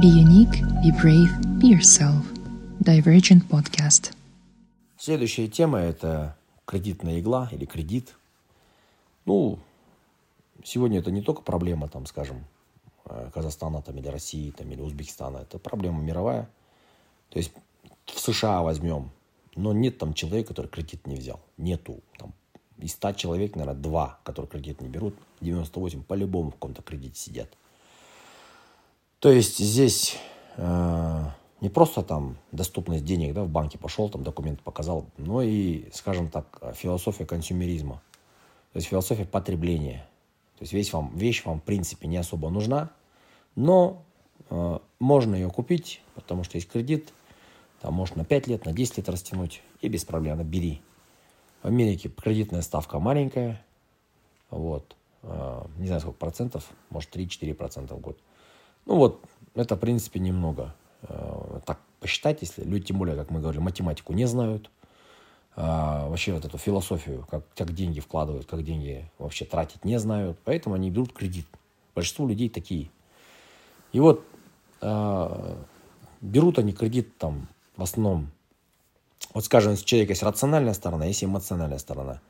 Be unique, be brave, be yourself. Divergent Podcast. Следующая тема – это кредитная игла или кредит. Ну, сегодня это не только проблема, там, скажем, э, Казахстана там, или России там, или Узбекистана. Это проблема мировая. То есть в США возьмем, но нет там человека, который кредит не взял. Нету. Там, из 100 человек, наверное, два, которые кредит не берут. 98 по-любому в каком-то кредите сидят. То есть здесь э, не просто там доступность денег, да, в банке пошел, там документ показал, но и, скажем так, философия консюмеризма. То есть философия потребления. То есть весь вам, вещь вам, в принципе, не особо нужна, но э, можно ее купить, потому что есть кредит, там можно на 5 лет, на 10 лет растянуть, и без проблем, бери. В Америке кредитная ставка маленькая, вот, э, не знаю сколько процентов, может 3-4 процента в год. Ну вот, это, в принципе, немного. Э, так посчитать, если люди, тем более, как мы говорили, математику не знают, а, вообще вот эту философию, как, как деньги вкладывают, как деньги вообще тратить, не знают. Поэтому они берут кредит. Большинство людей такие. И вот а, берут они кредит там в основном, вот скажем, у человека есть рациональная сторона, есть эмоциональная сторона.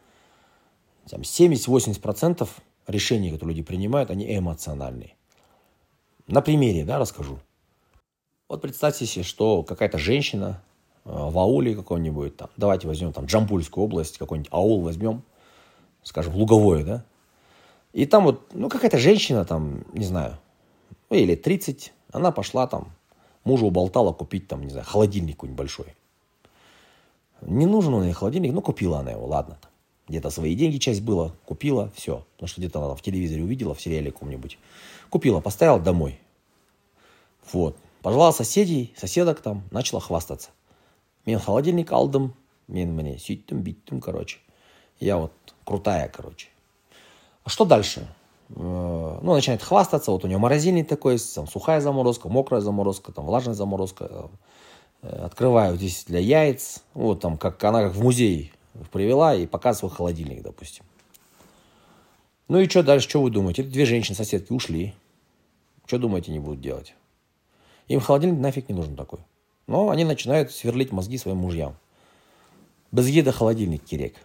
Там 70-80% решений, которые люди принимают, они эмоциональные. На примере, да, расскажу. Вот представьте себе, что какая-то женщина э, в ауле каком-нибудь, там, давайте возьмем там Джамбульскую область, какой-нибудь аул возьмем, скажем, Луговое, да, и там вот, ну, какая-то женщина там, не знаю, ну, или 30, она пошла там, мужа уболтала купить там, не знаю, холодильник какой-нибудь большой. Не нужен он ей холодильник, ну, купила она его, ладно. Там. Где-то свои деньги часть была, купила, все. Потому что где-то она в телевизоре увидела, в сериале каком-нибудь. Купила, поставила домой. Вот. Позвала соседей, соседок там, начала хвастаться. Мен холодильник алдым, мен мне сөйттім, биттім, короче. Я вот крутая, короче. А что дальше? Э, ну, начинает хвастаться, вот у нее морозильник такой, там сухая заморозка, мокрая заморозка, там влажная заморозка. Э, открываю здесь для яиц, вот там, как она как в музей привела и показывает холодильник, допустим. Ну и что дальше, что вы думаете? две женщины-соседки ушли. Что думаете, они будут делать? Им холодильник нафиг не нужен такой. Но они начинают сверлить мозги своим мужьям. Без еда холодильник кирек.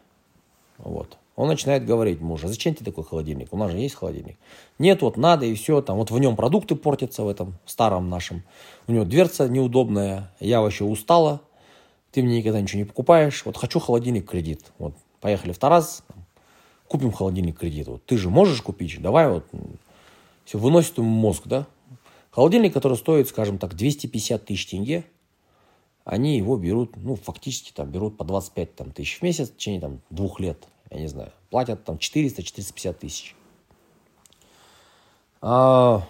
Вот. Он начинает говорить мужу, зачем тебе такой холодильник? У нас же есть холодильник. Нет, вот надо и все. Там, вот в нем продукты портятся, в этом старом нашем. У него дверца неудобная. Я вообще устала. Ты мне никогда ничего не покупаешь. Вот хочу холодильник кредит. Вот поехали в Тарас, купим холодильник кредит. Вот ты же можешь купить? Давай вот. Все, выносит ему мозг, да? Холодильник, который стоит, скажем так, 250 тысяч тенге, они его берут, ну, фактически там берут по 25 там, тысяч в месяц в течение там, двух лет, я не знаю, платят там 400-450 тысяч. А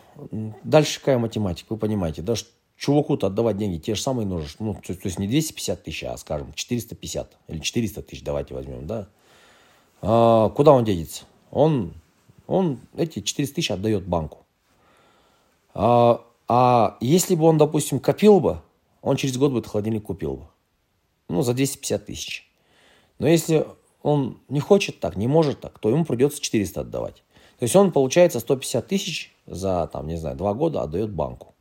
дальше какая математика, вы понимаете, да, чуваку-то отдавать деньги те же самые нужно, ну, то, то есть не 250 тысяч, а, скажем, 450 или 400 тысяч, давайте возьмем, да. А, куда он денется? Он, он эти 400 тысяч отдает банку. А, а если бы он, допустим, копил бы, он через год бы этот холодильник купил бы. Ну, за 250 тысяч. Но если он не хочет так, не может так, то ему придется 400 отдавать. То есть он, получается, 150 тысяч за, там, не знаю, два года отдает банку.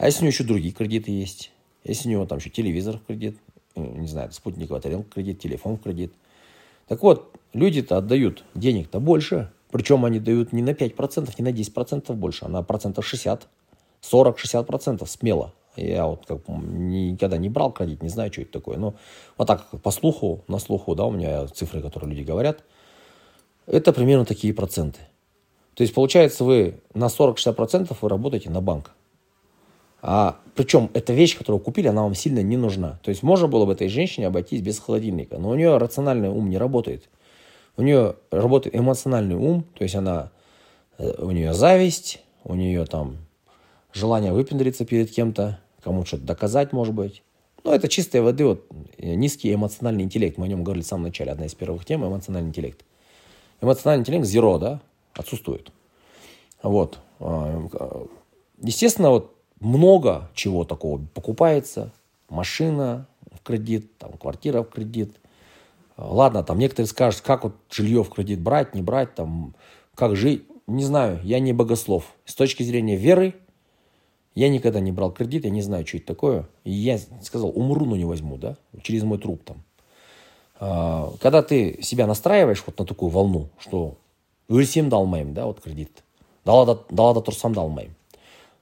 А если у него еще другие кредиты есть? Если у него там еще телевизор в кредит, не знаю, спутниковая тарелка кредит, телефон в кредит. Так вот, люди-то отдают денег-то больше, причем они дают не на 5%, не на 10% больше, а на процентов 60, 40-60% смело. Я вот как никогда не брал кредит, не знаю, что это такое. Но вот так по слуху, на слуху, да, у меня цифры, которые люди говорят, это примерно такие проценты. То есть, получается, вы на 40-60% вы работаете на банк. А, причем эта вещь, которую купили, она вам сильно не нужна. То есть можно было бы этой женщине обойтись без холодильника, но у нее рациональный ум не работает. У нее работает эмоциональный ум, то есть она, э, у нее зависть, у нее там желание выпендриться перед кем-то, кому что-то доказать, может быть. Но это чистая воды, вот, э, низкий эмоциональный интеллект. Мы о нем говорили в самом начале. Одна из первых тем – эмоциональный интеллект. Эмоциональный интеллект – zero, да, отсутствует. Вот. А, естественно, вот много чего такого покупается. Машина в кредит, там, квартира в кредит. Ладно, там некоторые скажут, как вот жилье в кредит брать, не брать, там, как жить. Не знаю, я не богослов. С точки зрения веры, Я никогда не брал кредит, я не знаю, что это такое. И я сказал, умру, но не возьму, да, через мой труп там. А, когда ты себя настраиваешь вот на такую волну, что өлсем да алмаймын, да, вот кредит. Далада, далада тұрсам да алмаймын.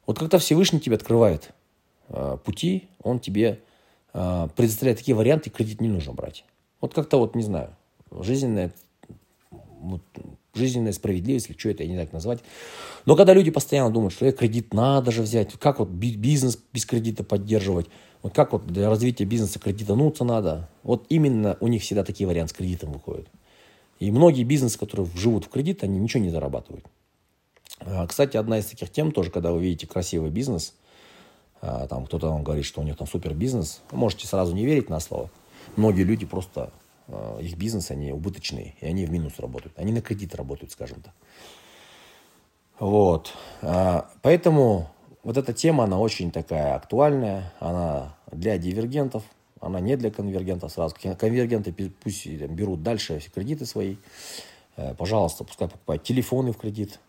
Вот когда Всевышний тебе открывает э, пути, он тебе э, предоставляет такие варианты, кредит не нужно брать. Вот как-то вот, не знаю, жизненная, вот, жизненная справедливость, или что это, я не как назвать. Но когда люди постоянно думают, что э, кредит надо же взять, как вот бизнес без кредита поддерживать, вот как вот для развития бизнеса кредитануться надо, вот именно у них всегда такие варианты с кредитом выходят. И многие бизнесы, которые живут в кредит, они ничего не зарабатывают. А, кстати, одна из таких тем тоже, когда вы видите красивый бизнес, а, там кто-то вам говорит, что у них там супер бизнес, можете сразу не верить на слово. Многие люди просто, а, их бизнес, они убыточные, и они в минус работают. Они на кредит работают, скажем так. Вот. Поэтому вот эта тема, она очень такая актуальная, она для дивергентов, она не для конвергентов сразу. Конвергенты пусть берут дальше кредиты свои, э, пожалуйста, пускай покупают телефоны в кредит,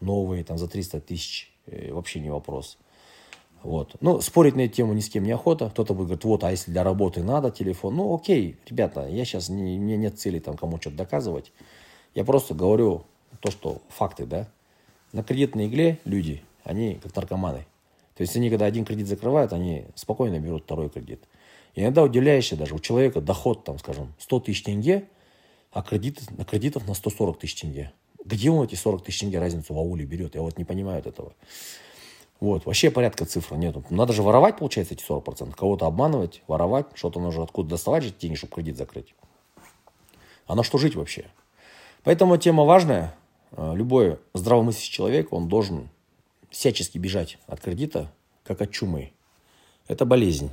новые, там, за 300 тысяч, э, вообще не вопрос. Вот. Ну, спорить на эту тему ни с кем не охота. Кто-то будет говорить, вот, а если для работы надо телефон? Ну, окей, ребята, я сейчас, не, у меня нет цели там кому что-то доказывать. Я просто говорю то, что факты, да. На кредитной игле люди, они как наркоманы. То есть они, когда один кредит закрывают, они спокойно берут второй кредит. И иногда удивляешься даже, у человека доход, там, скажем, 100 тысяч тенге, а кредит, на кредитов на 140 тысяч тенге. Где он эти 40 тысяч тенге разницу в ауле берет? Я вот не понимаю этого. Вот, вообще порядка цифр нету. Надо же воровать, получается, эти 40%. Кого-то обманывать, воровать, что-то нужно откуда доставать же деньги, чтобы кредит закрыть. А на что жить вообще? Поэтому тема важная. А, любой здравомыслящий человек, он должен всячески бежать от кредита, как от чумы. Это болезнь.